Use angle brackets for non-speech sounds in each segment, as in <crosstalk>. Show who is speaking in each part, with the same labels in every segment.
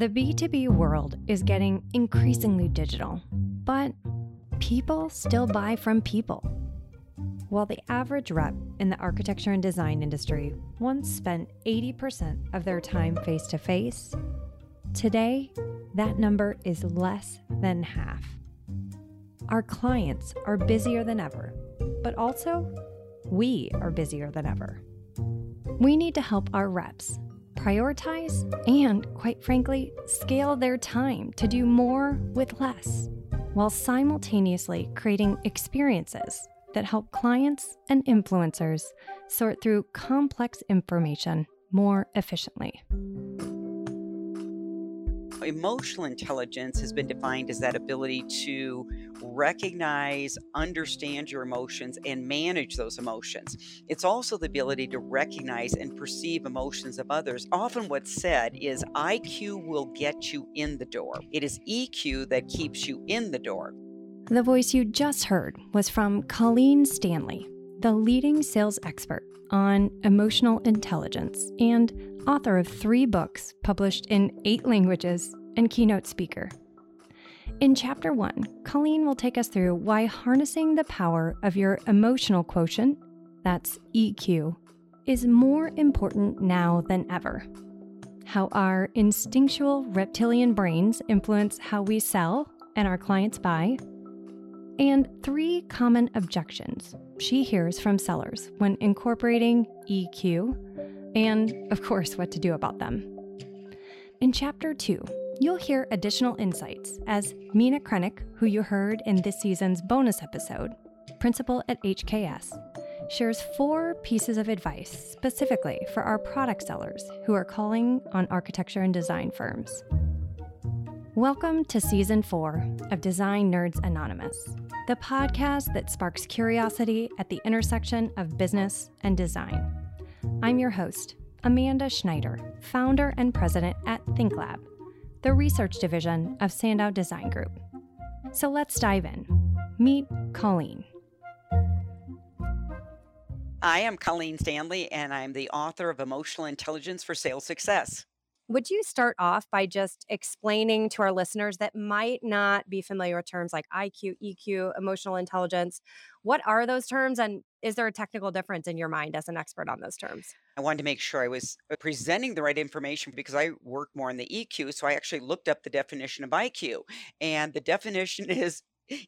Speaker 1: The B2B world is getting increasingly digital, but people still buy from people. While the average rep in the architecture and design industry once spent 80% of their time face to face, today that number is less than half. Our clients are busier than ever, but also we are busier than ever. We need to help our reps prioritize, and quite frankly, scale their time to do more with less, while simultaneously creating experiences that help clients and influencers sort through complex information more efficiently.
Speaker 2: Emotional intelligence has been defined as that ability to recognize, understand your emotions, and manage those emotions. It's also the ability to recognize and perceive emotions of others. Often, what's said is IQ will get you in the door, it is EQ that keeps you in the door.
Speaker 1: The voice you just heard was from Colleen Stanley, the leading sales expert on emotional intelligence and author of three books published in eight languages and keynote speaker. In Chapter 1, Colleen will take us through why harnessing the power of your emotional quotient, that's EQ, is more important now than ever. How our instinctual reptilian brains influence how we sell and our clients buy. And three common objections she hears from sellers when incorporating EQ, and of course, what to do about them. In Chapter 2, you'll hear additional insights as Meena Krenek, who you heard in this season's bonus episode, principal at HKS, shares four pieces of advice specifically for our product sellers who are calling on architecture and design firms. Welcome to season four of Design Nerds Anonymous, the podcast that sparks curiosity at the intersection of business and design. I'm your host, Amanda Schneider, founder and president at ThinkLab the research division of Sandow Design Group. So let's dive in. Meet Colleen.
Speaker 2: I am Colleen Stanley, and I'm the author of Emotional Intelligence for Sales Success.
Speaker 3: Would you start off by just explaining to our listeners that might not be familiar with terms like IQ, EQ, emotional intelligence? What are those terms, and is there a technical difference in your mind as an expert on those terms?
Speaker 2: I wanted to make sure I was uh, presenting the right information because I work more in the EQ. So I actually looked up the definition of IQ, and the definition <laughs> is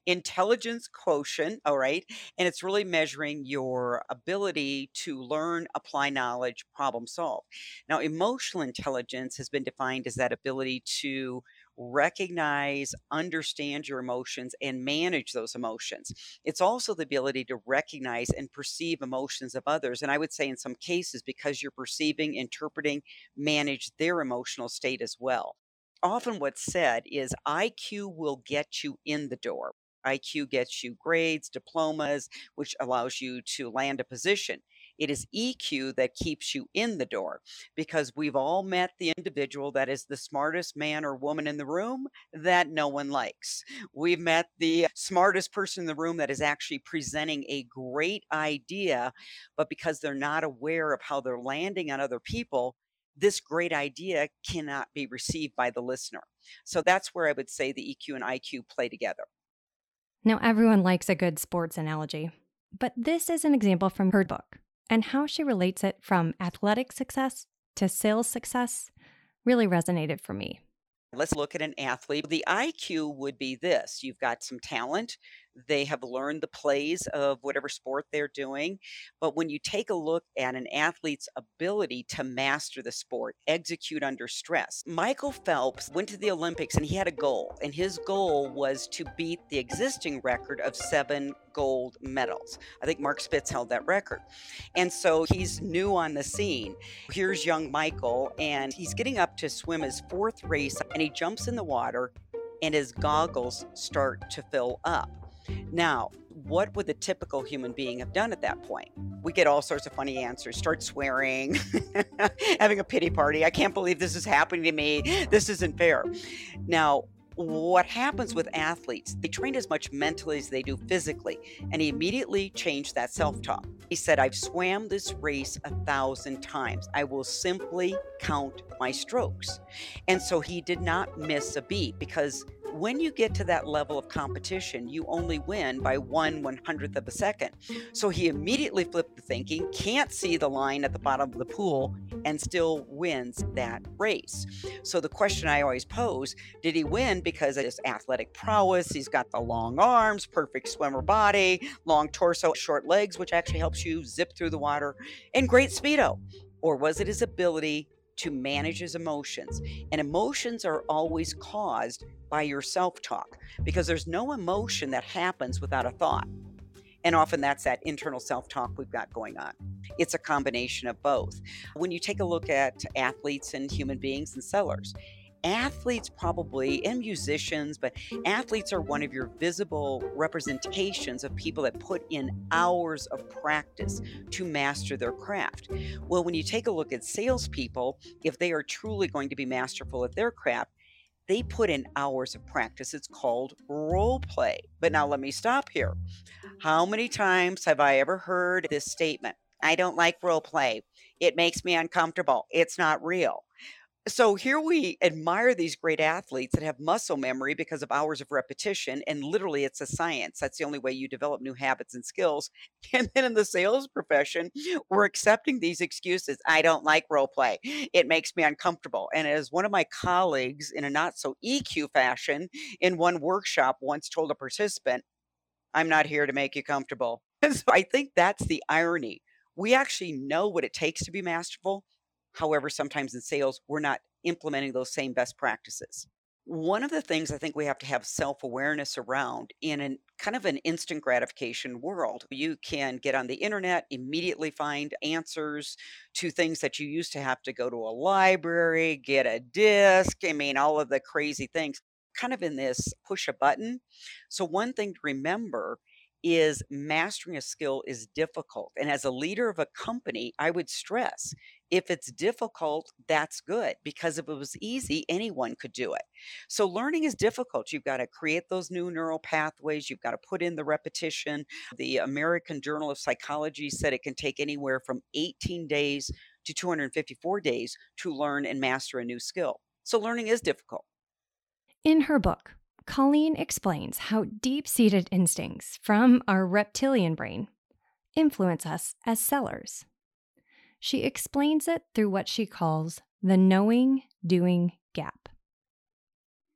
Speaker 2: intelligence quotient, all right? And it's really measuring your ability to learn, apply knowledge, problem solve. Now, emotional intelligence has been defined as that ability to recognize, understand your emotions, and manage those emotions. It's also the ability to recognize and perceive emotions of others. And I would say, in some cases, because you're perceiving, interpreting, manage their emotional state as well. Often, what's said is IQ will get you in the door. IQ gets you grades, diplomas, which allows you to land a position. It is EQ that keeps you in the door because we've all met the individual that is the smartest man or woman in the room that no one likes. We've met the smartest person in the room that is actually presenting a great idea, but because they're not aware of how they're landing on other people, this great idea cannot be received by the listener. So that's where I would say the EQ and IQ play together.
Speaker 1: Now, everyone likes a good sports analogy, but this is an example from her book and how she relates it from athletic success to sales success really resonated for me.
Speaker 2: Let's look at an athlete. The IQ would be this you've got some talent, they have learned the plays of whatever sport they're doing. But when you take a look at an athlete's ability to master the sport, execute under stress, Michael Phelps went to the Olympics and he had a goal. And his goal was to beat the existing record of seven gold medals. I think Mark Spitz held that record. And so he's new on the scene. Here's young Michael, and he's getting up to swim his fourth race, and he jumps in the water, and his goggles start to fill up. Now, what would the typical human being have done at that point? We get all sorts of funny answers, start swearing, <laughs> having a pity party. I can't believe this is happening to me. This isn't fair. Now, what happens with athletes, they train as much mentally as they do physically. And he immediately changed that self talk. He said, I've swam this race a thousand times. I will simply count my strokes. And so he did not miss a beat because when you get to that level of competition, you only win by one one hundredth of a second. So he immediately flipped the thinking, can't see the line at the bottom of the pool, and still wins that race. So the question I always pose did he win because of his athletic prowess? He's got the long arms, perfect swimmer body, long torso, short legs, which actually helps you zip through the water, and great speedo. Or was it his ability to manage his emotions. And emotions are always caused by your self talk because there's no emotion that happens without a thought. And often that's that internal self talk we've got going on. It's a combination of both. When you take a look at athletes and human beings and sellers, athletes probably and musicians but athletes are one of your visible representations of people that put in hours of practice to master their craft well when you take a look at salespeople if they are truly going to be masterful at their craft they put in hours of practice. It's called role play. But now let me stop here. How many times have I ever heard this statement? I don't like role play. It makes me uncomfortable. It's not real. So here we admire these great athletes that have muscle memory because of hours of repetition. And literally, it's a science. That's the only way you develop new habits and skills. <laughs> And then in the sales profession, we're accepting these excuses. I don't like role play, it makes me uncomfortable. And as one of my colleagues, in a not so EQ fashion, in one workshop once told a participant, I'm not here to make you comfortable. And <laughs> so I think that's the irony. We actually know what it takes to be masterful However, sometimes in sales, we're not implementing those same best practices. One of the things I think we have to have self awareness around in an kind of an instant gratification world, you can get on the internet, immediately find answers to things that you used to have to go to a library, get a disc. I mean, all of the crazy things kind of in this push a button. So, one thing to remember is mastering a skill is difficult. And as a leader of a company, I would stress if it's difficult, that's good because if it was easy, anyone could do it. So learning is difficult. You've got to create those new neural pathways, you've got to put in the repetition. The American Journal of Psychology said it can take anywhere from 18 days to 254 days to learn and master a new skill. So learning is difficult.
Speaker 1: In her book, Colleen explains how deep seated instincts from our reptilian brain influence us as sellers. She explains it through what she calls the knowing doing gap.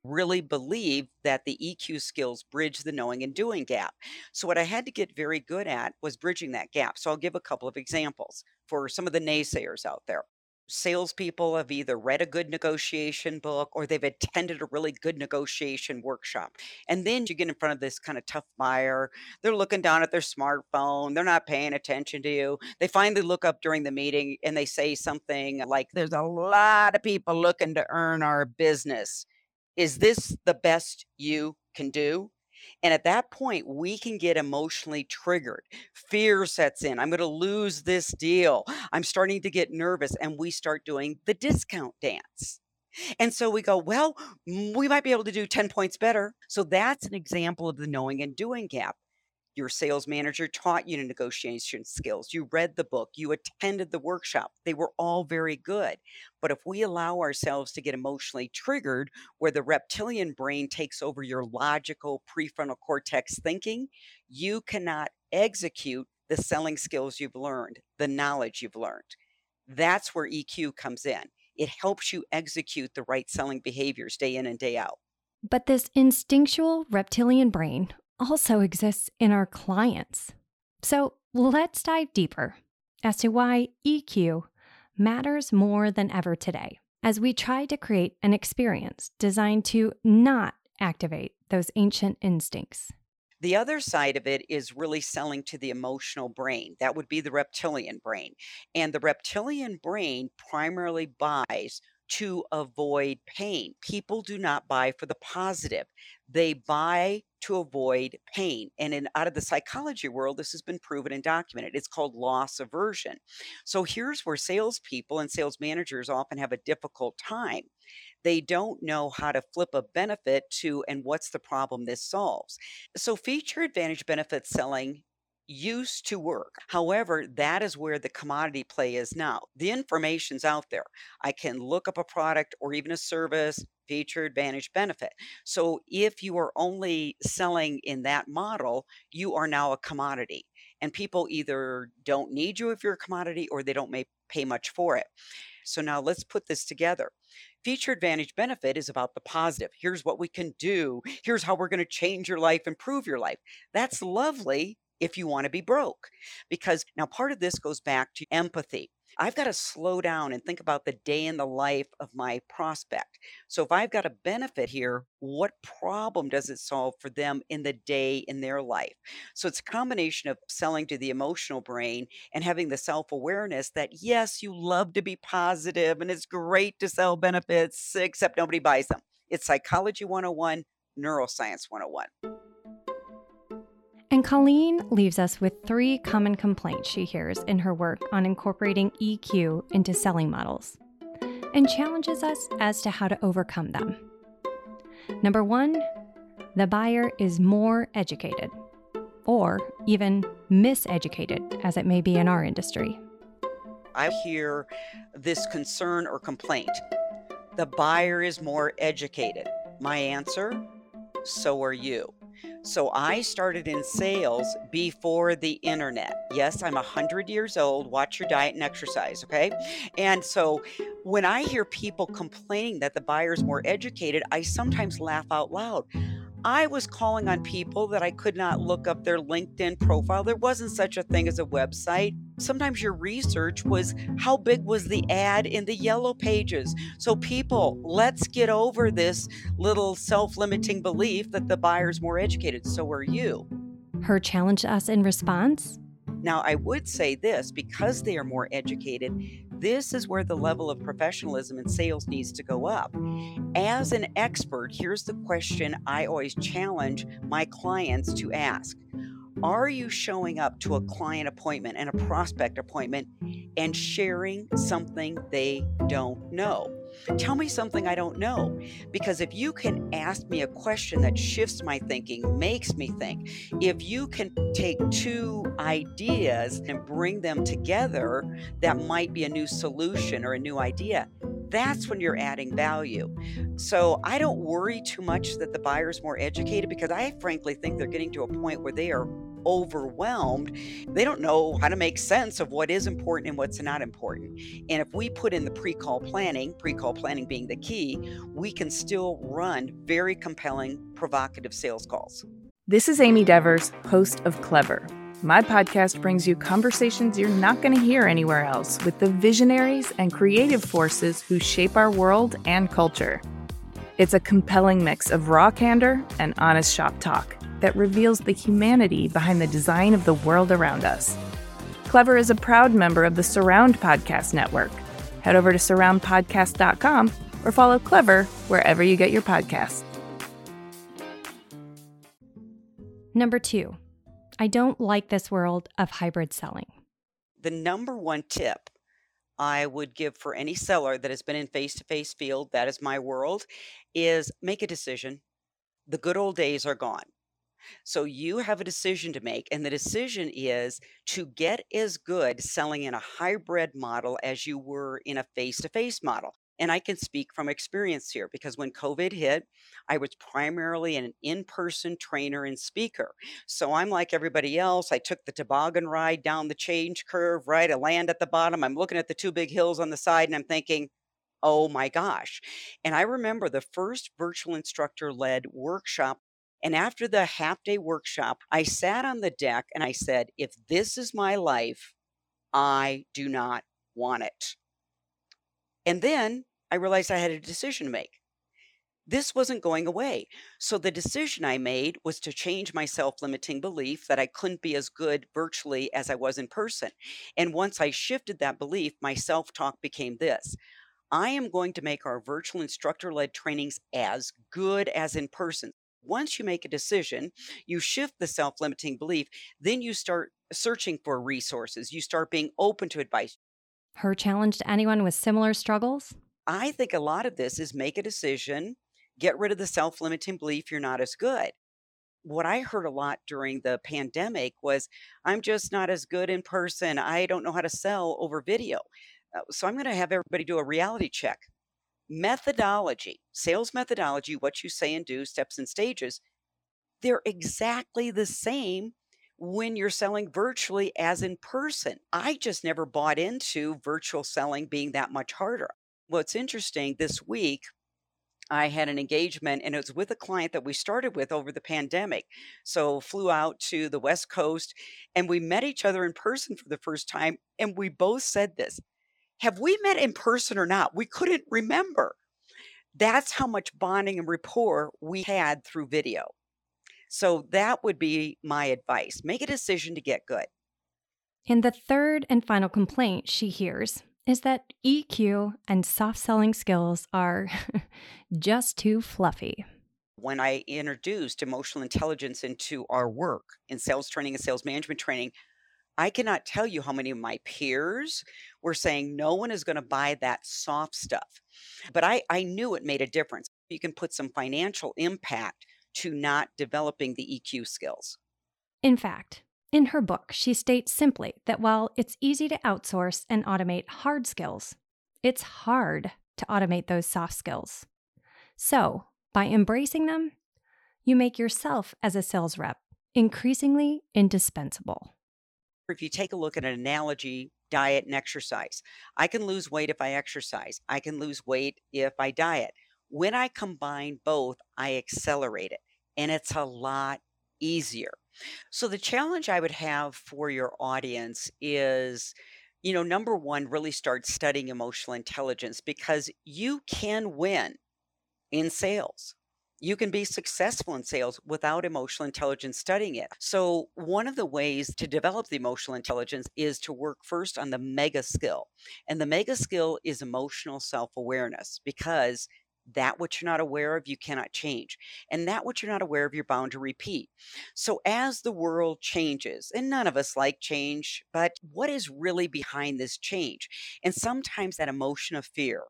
Speaker 2: Really believe that the EQ skills bridge the knowing and doing gap. So, what I had to get very good at was bridging that gap. So, I'll give a couple of examples for some of the naysayers out there salespeople have either read a good negotiation book or they've attended a really good negotiation workshop. And then you get in front of this kind of tough buyer. They're looking down at their smartphone. They're not paying attention to you. They finally look up during the meeting and they say something like, There's a lot of people looking to earn our business. Is this the best you can do? And at that point, we can get emotionally triggered. Fear sets in. I'm going to lose this deal. I'm starting to get nervous. And we start doing the discount dance. And so we go, well, we might be able to do 10 points better. So that's an example of the knowing and doing gap. Your sales manager taught you negotiation skills. You read the book. You attended the workshop. They were all very good. But if we allow ourselves to get emotionally triggered, where the reptilian brain takes over your logical prefrontal cortex thinking, you cannot execute the selling skills you've learned, the knowledge you've learned. That's where EQ comes in. It helps you execute the right selling behaviors day in and day out.
Speaker 1: But this instinctual reptilian brain also exists in our clients. So let's dive deeper as to why EQ matters more than ever today as we try to create an experience designed to not activate those ancient instincts.
Speaker 2: The other side of it is really selling to the emotional brain. That would be the reptilian brain. And the reptilian brain primarily buys to avoid pain. People do not buy for the positive. They buy to avoid pain. And in out of the psychology world, this has been proven and documented. It's called loss aversion. So here's where salespeople and sales managers often have a difficult time. They don't know how to flip a benefit to and what's the problem this solves. So feature advantage benefit selling used to work. However, that is where the commodity play is now. The information's out there. I can look up a product or even a service, feature, advantage, benefit. So if you are only selling in that model, you are now a commodity. And people either don't need you if you're a commodity or they don't pay much for it. So now let's put this together. Feature advantage benefit is about the positive. Here's what we can do. Here's how we're going to change your life, improve your life. That's lovely if you want to be broke. Because now part of this goes back to empathy. I've got to slow down and think about the day in the life of my prospect. So if I've got a benefit here, what problem does it solve for them in the day in their life? So it's a combination of selling to the emotional brain and having the self awareness that, yes, you love to be positive and it's great to sell benefits, except nobody buys them. It's Psychology 101, Neuroscience 101.
Speaker 1: And Colleen leaves us with three common complaints she hears in her work on incorporating EQ into selling models and challenges us as to how to overcome them. Number one, the buyer is more educated, or even miseducated, as it may be in our industry.
Speaker 2: I hear this concern or complaint the buyer is more educated. My answer so are you. So I started in sales before the internet. Yes, I'm 100 years old. Watch your diet and exercise, okay? And so when I hear people complaining that the buyer's more educated, I sometimes laugh out loud. I was calling on people that I could not look up their LinkedIn profile. There wasn't such a thing as a website. Sometimes your research was how big was the ad in the yellow pages. So, people, let's get over this little self limiting belief that the buyer's more educated. So are you.
Speaker 1: Her challenge to us in response
Speaker 2: now, I would say this because they are more educated, this is where the level of professionalism in sales needs to go up. As an expert, here's the question I always challenge my clients to ask Are you showing up to a client appointment and a prospect appointment and sharing something they don't know? Tell me something I don't know. Because if you can ask me a question that shifts my thinking, makes me think, if you can take two ideas and bring them together, that might be a new solution or a new idea. That's when you're adding value. So I don't worry too much that the buyer's more educated because I frankly think they're getting to a point where they are overwhelmed. They don't know how to make sense of what is important and what's not important. And if we put in the pre call planning, pre call planning being the key, we can still run very compelling, provocative sales calls.
Speaker 4: This is Amy Devers, host of Clever. My podcast brings you conversations you're not going to hear anywhere else with the visionaries and creative forces who shape our world and culture. It's a compelling mix of raw candor and honest shop talk that reveals the humanity behind the design of the world around us. Clever is a proud member of the Surround Podcast Network. Head over to surroundpodcast.com or follow Clever wherever you get your podcasts.
Speaker 1: Number two, I don't like this world of hybrid selling.
Speaker 2: The number one tip I would give for any seller that has been in face to face field, that is my world, is make a decision. The good old days are gone. So you have a decision to make, and the decision is to get as good selling in a hybrid model as you were in a face to face model. And I can speak from experience here because when COVID hit, I was primarily an in person trainer and speaker. So I'm like everybody else. I took the toboggan ride down the change curve, right? I land at the bottom. I'm looking at the two big hills on the side and I'm thinking, oh my gosh. And I remember the first virtual instructor led workshop and after the half day workshop, I sat on the deck and I said, if this is my life, I do not want it. And then I realized I had a decision to make. This wasn't going away. So the decision I made was to change my self limiting belief that I couldn't be as good virtually as I was in person. And once I shifted that belief, my self talk became this I am going to make our virtual instructor led trainings as good as in person. Once you make a decision, you shift the self limiting belief, then you start searching for resources. You start being open to advice.
Speaker 1: Her challenge to anyone with similar struggles?
Speaker 2: I think a lot of this is make a decision, get rid of the self limiting belief you're not as good. What I heard a lot during the pandemic was, I'm just not as good in person. I don't know how to sell over video. Uh, so I'm going to have everybody do a reality check. Methodology, sales methodology, what you say and do, steps and stages, they're exactly the same when you're selling virtually as in person. I just never bought into virtual selling being that much harder. What's interesting this week, I had an engagement and it was with a client that we started with over the pandemic. So flew out to the West Coast and we met each other in person for the first time and we both said this. Have we met in person or not? We couldn't remember. That's how much bonding and rapport we had through video. So that would be my advice. Make a decision to get good.
Speaker 1: And the third and final complaint she hears is that EQ and soft selling skills are <laughs> just too fluffy.
Speaker 2: When I introduced emotional intelligence into our work in sales training and sales management training, I cannot tell you how many of my peers were saying no one is going to buy that soft stuff. But I, I knew it made a difference. You can put some financial impact to not developing the EQ skills.
Speaker 1: In fact, in her book, she states simply that while it's easy to outsource and automate hard skills, it's hard to automate those soft skills. So, by embracing them, you make yourself as a sales rep increasingly indispensable.
Speaker 2: If you take a look at an analogy, diet and exercise, I can lose weight if I exercise, I can lose weight if I diet. When I combine both, I accelerate it, and it's a lot easier. So, the challenge I would have for your audience is you know, number one, really start studying emotional intelligence because you can win in sales you can be successful in sales without emotional intelligence studying it. So, one of the ways to develop the emotional intelligence is to work first on the mega skill. And the mega skill is emotional self awareness because that which you're not aware of, you cannot change. And that which you're not aware of, you're bound to repeat. So, as the world changes, and none of us like change, but what is really behind this change? And sometimes that emotion of fear,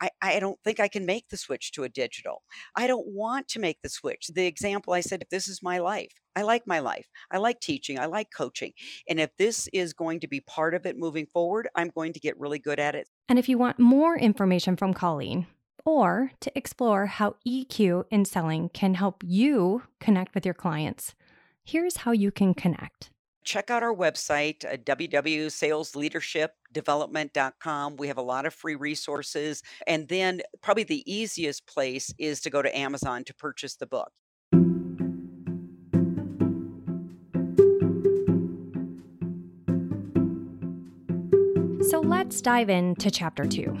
Speaker 2: I, I don't think I can make the switch to a digital. I don't want to make the switch. The example I said, if this is my life, I like my life. I like teaching. I like coaching. And if this is going to be part of it moving forward, I'm going to get really good at it.
Speaker 1: And if you want more information from Colleen, or to explore how EQ in selling can help you connect with your clients, here's how you can connect
Speaker 2: check out our website, uh, www.salesleadershipdevelopment.com. We have a lot of free resources. And then, probably the easiest place is to go to Amazon to purchase the book.
Speaker 1: So let's dive into chapter two.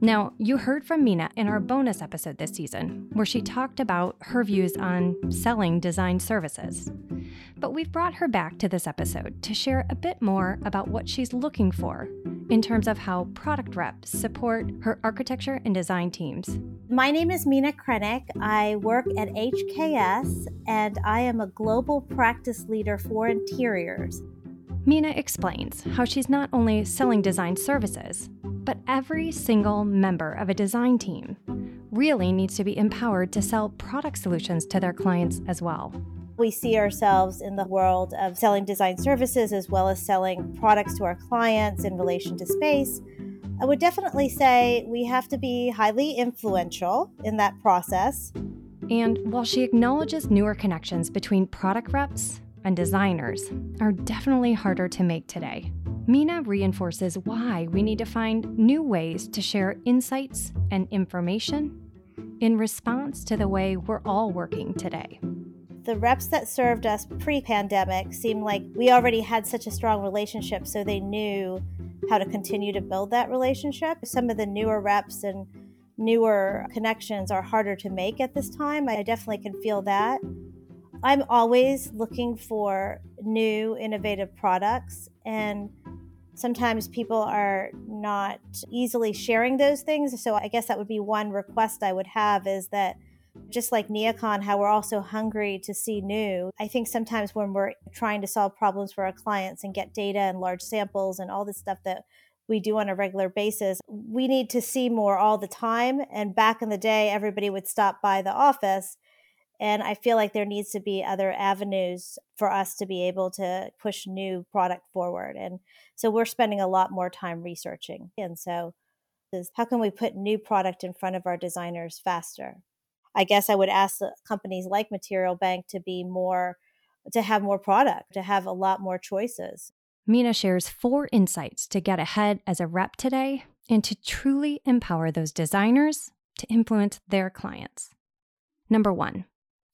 Speaker 1: Now, you heard from Meena in our bonus episode this season, where she talked about her views on selling design services. But we've brought her back to this episode to share a bit more about what she's looking for in terms of how product reps support her architecture and design teams.
Speaker 5: My name is Meena Krenek. I work at HKS and I am a global practice leader for interiors.
Speaker 1: Meena explains how she's not only selling design services, but every single member of a design team really needs to be empowered to sell product solutions to their clients as well.
Speaker 5: We see ourselves in the world of selling design services as well as selling products to our clients in relation to space. I would definitely say we have to be highly influential in that process.
Speaker 1: And while she acknowledges newer connections between product reps and designers are definitely harder to make today, Meena reinforces why we need to find new ways to share insights and information in response to the way we're all working today.
Speaker 5: The reps that served us pre pandemic seemed like we already had such a strong relationship, so they knew how to continue to build that relationship. Some of the newer reps and newer connections are harder to make at this time. I definitely can feel that. I'm always looking for new innovative products and sometimes people are not easily sharing those things. So I guess that would be one request I would have is that just like Neocon, how we're also hungry to see new. I think sometimes when we're trying to solve problems for our clients and get data and large samples and all this stuff that we do on a regular basis, we need to see more all the time. And back in the day, everybody would stop by the office. And I feel like there needs to be other avenues for us to be able to push new product forward. And so we're spending a lot more time researching. And so, how can we put new product in front of our designers faster? I guess I would ask companies like Material Bank to be more, to have more product, to have a lot more choices.
Speaker 1: Meena shares four insights to get ahead as a rep today and to truly empower those designers to influence their clients. Number one,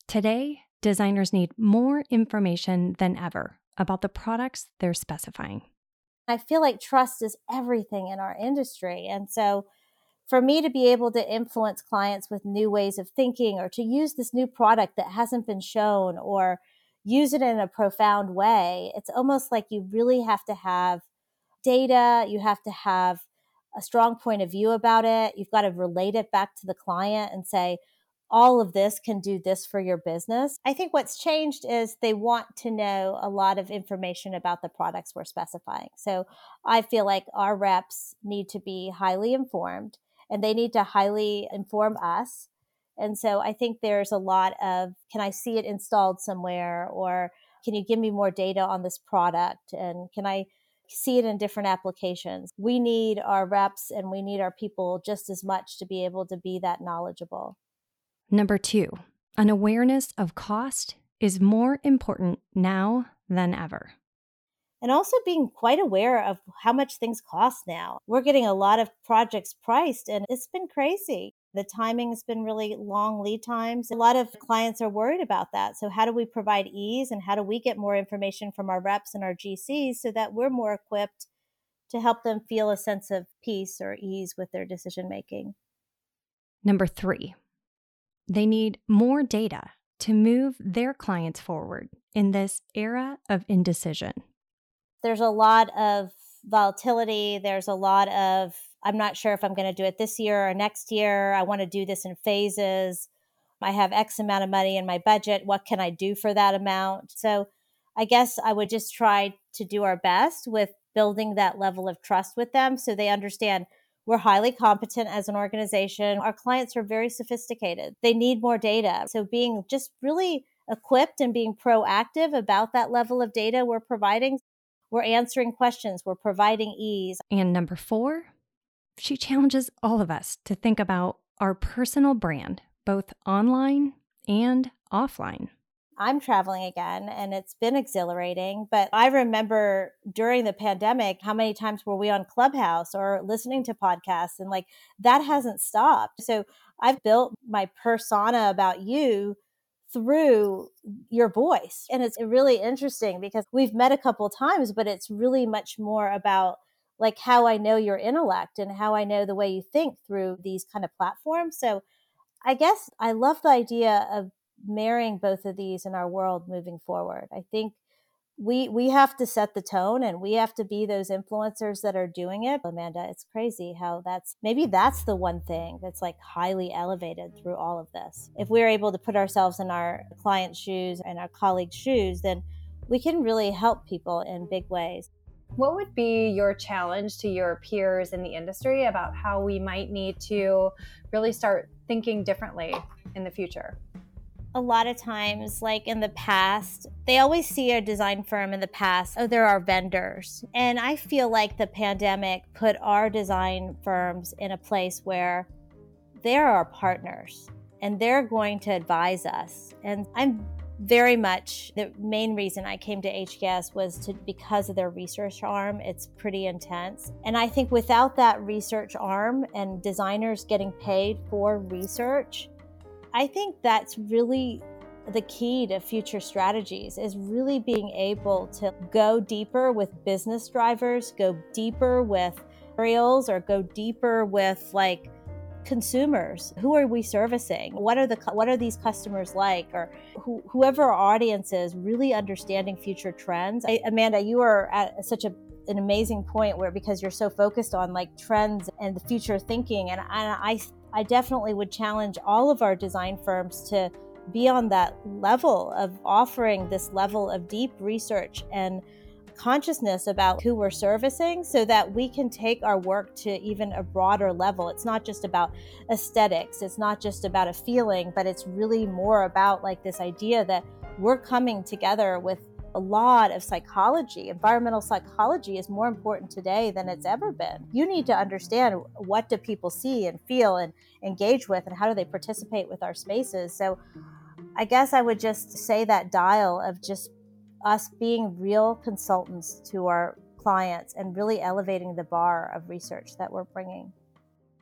Speaker 1: today, designers need more information than ever about the products they're specifying.
Speaker 5: I feel like trust is everything in our industry. And so for me to be able to influence clients with new ways of thinking or to use this new product that hasn't been shown or use it in a profound way, it's almost like you really have to have data, you have to have a strong point of view about it. You've got to relate it back to the client and say, all of this can do this for your business. I think what's changed is they want to know a lot of information about the products we're specifying. So I feel like our reps need to be highly informed and they need to highly inform us. And so I think there's a lot of can I see it installed somewhere or can you give me more data on this product and can I see it in different applications? We need our reps and we need our people just as much to be able to be that knowledgeable.
Speaker 1: Number two, an awareness of cost is more important now than ever
Speaker 5: and also being quite aware of how much things cost now. We're getting a lot of projects priced and it's been crazy. The timing has been really long lead times. A lot of mm-hmm. clients are worried about that. So, how do we provide ease and how do we get more information from our reps and our GCs so that we're more equipped to help them feel a sense of peace or ease with their decision making?
Speaker 1: Number three, they need more data to move their clients forward in this era of indecision
Speaker 5: there's a lot of volatility. There's a lot of, I'm not sure if I'm going to do it this year or next year. I want to do this in phases. I have X amount of money in my budget. What can I do for that amount? So I guess I would just try to do our best with building that level of trust with them so they understand we're highly competent as an organization. Our clients are very sophisticated. They need more data. So being just really equipped and being proactive about that level of data we're providing we're answering questions, we're providing ease.
Speaker 1: And number four, she challenges all of us to think about our personal brand, both online and offline.
Speaker 5: I'm traveling again and it's been exhilarating. But I remember during the pandemic, how many times were we on Clubhouse or listening to podcasts? And like that hasn't stopped. So I've built my persona about you through your voice. And it's eh, really interesting because we've met a couple times, but it's really much more about like how I know your intellect and how I know the way you think through these kind of platforms. So I guess I love the idea of marrying both of these in our world moving forward. I think we we have to set the tone and we have to be those influencers that are doing it. Amanda it's crazy how that's maybe that's the one thing that's like highly elevated through all of this. If we're able to put ourselves in our client's shoes and our colleagues shoes then we can really help people in big ways.
Speaker 3: What would be your challenge to your peers in the industry about how we might need to really start thinking differently in the future
Speaker 5: a lot of times, like in the past, they always see a design firm in the past, oh, there are vendors. And I feel like the pandemic put our design firms in a place where they're our partners and they're going to advise us. And I'm very much the main reason I came to HKS was to because of their research arm. It's pretty intense. And I think without that research arm and designers getting paid for research, I think that's really the key to future strategies is really being able to go deeper with business drivers, go deeper with aerials, or go deeper with like consumers. Who are we servicing? What are the what are these customers like? Or who, whoever our audience is, really understanding future trends. I, Amanda, you are at such a an amazing point where because you're so focused on like trends and the future thinking and I, I, I definitely would challenge all of our design firms to be on that level of offering this level of deep research and consciousness about who we're servicing so that we can take our work to even a broader level. It's not just about aesthetics, it's not just about a feeling, but it's really more about like this idea that we're coming together with a lot of psychology. Environmental psychology is more important today than it's ever been. You need to understand what do people see and feel and engage with and how do they participate with our spaces. So I guess I would just say that dial of just us being real consultants to our clients and really elevating the bar of research that we're bringing.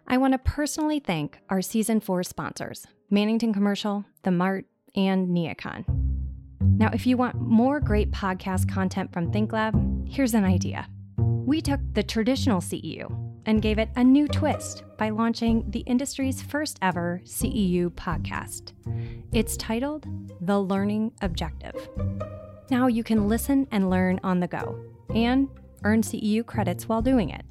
Speaker 1: I want to personally thank our season four sponsors Mannington Commercial, The Mart, and Neocon. Now, if you want more great podcast content from ThinkLab, here's an idea. We took the traditional CEU and gave it a new twist by launching the industry's first ever CEU podcast. It's titled The Learning Objective. Now you can listen and learn on the go and earn CEU credits while doing it.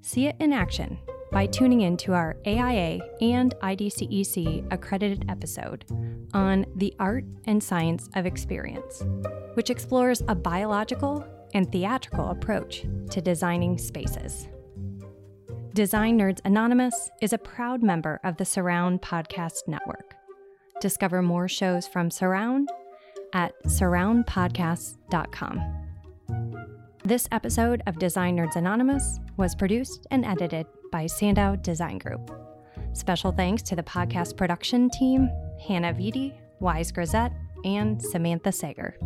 Speaker 1: See it in action by tuning in to our AIA and IDCEC accredited episode on the art and science of experience, which explores a biological and theatrical approach to designing spaces. Design Nerds Anonymous is a proud member of the Surround Podcast Network. Discover more shows from Surround at surroundpodcasts.com. This episode of Design Nerds Anonymous was produced and edited by Sandow Design Group. Special thanks to the podcast production team Hannah Vitti, Wise Grisette, and Samantha Sager.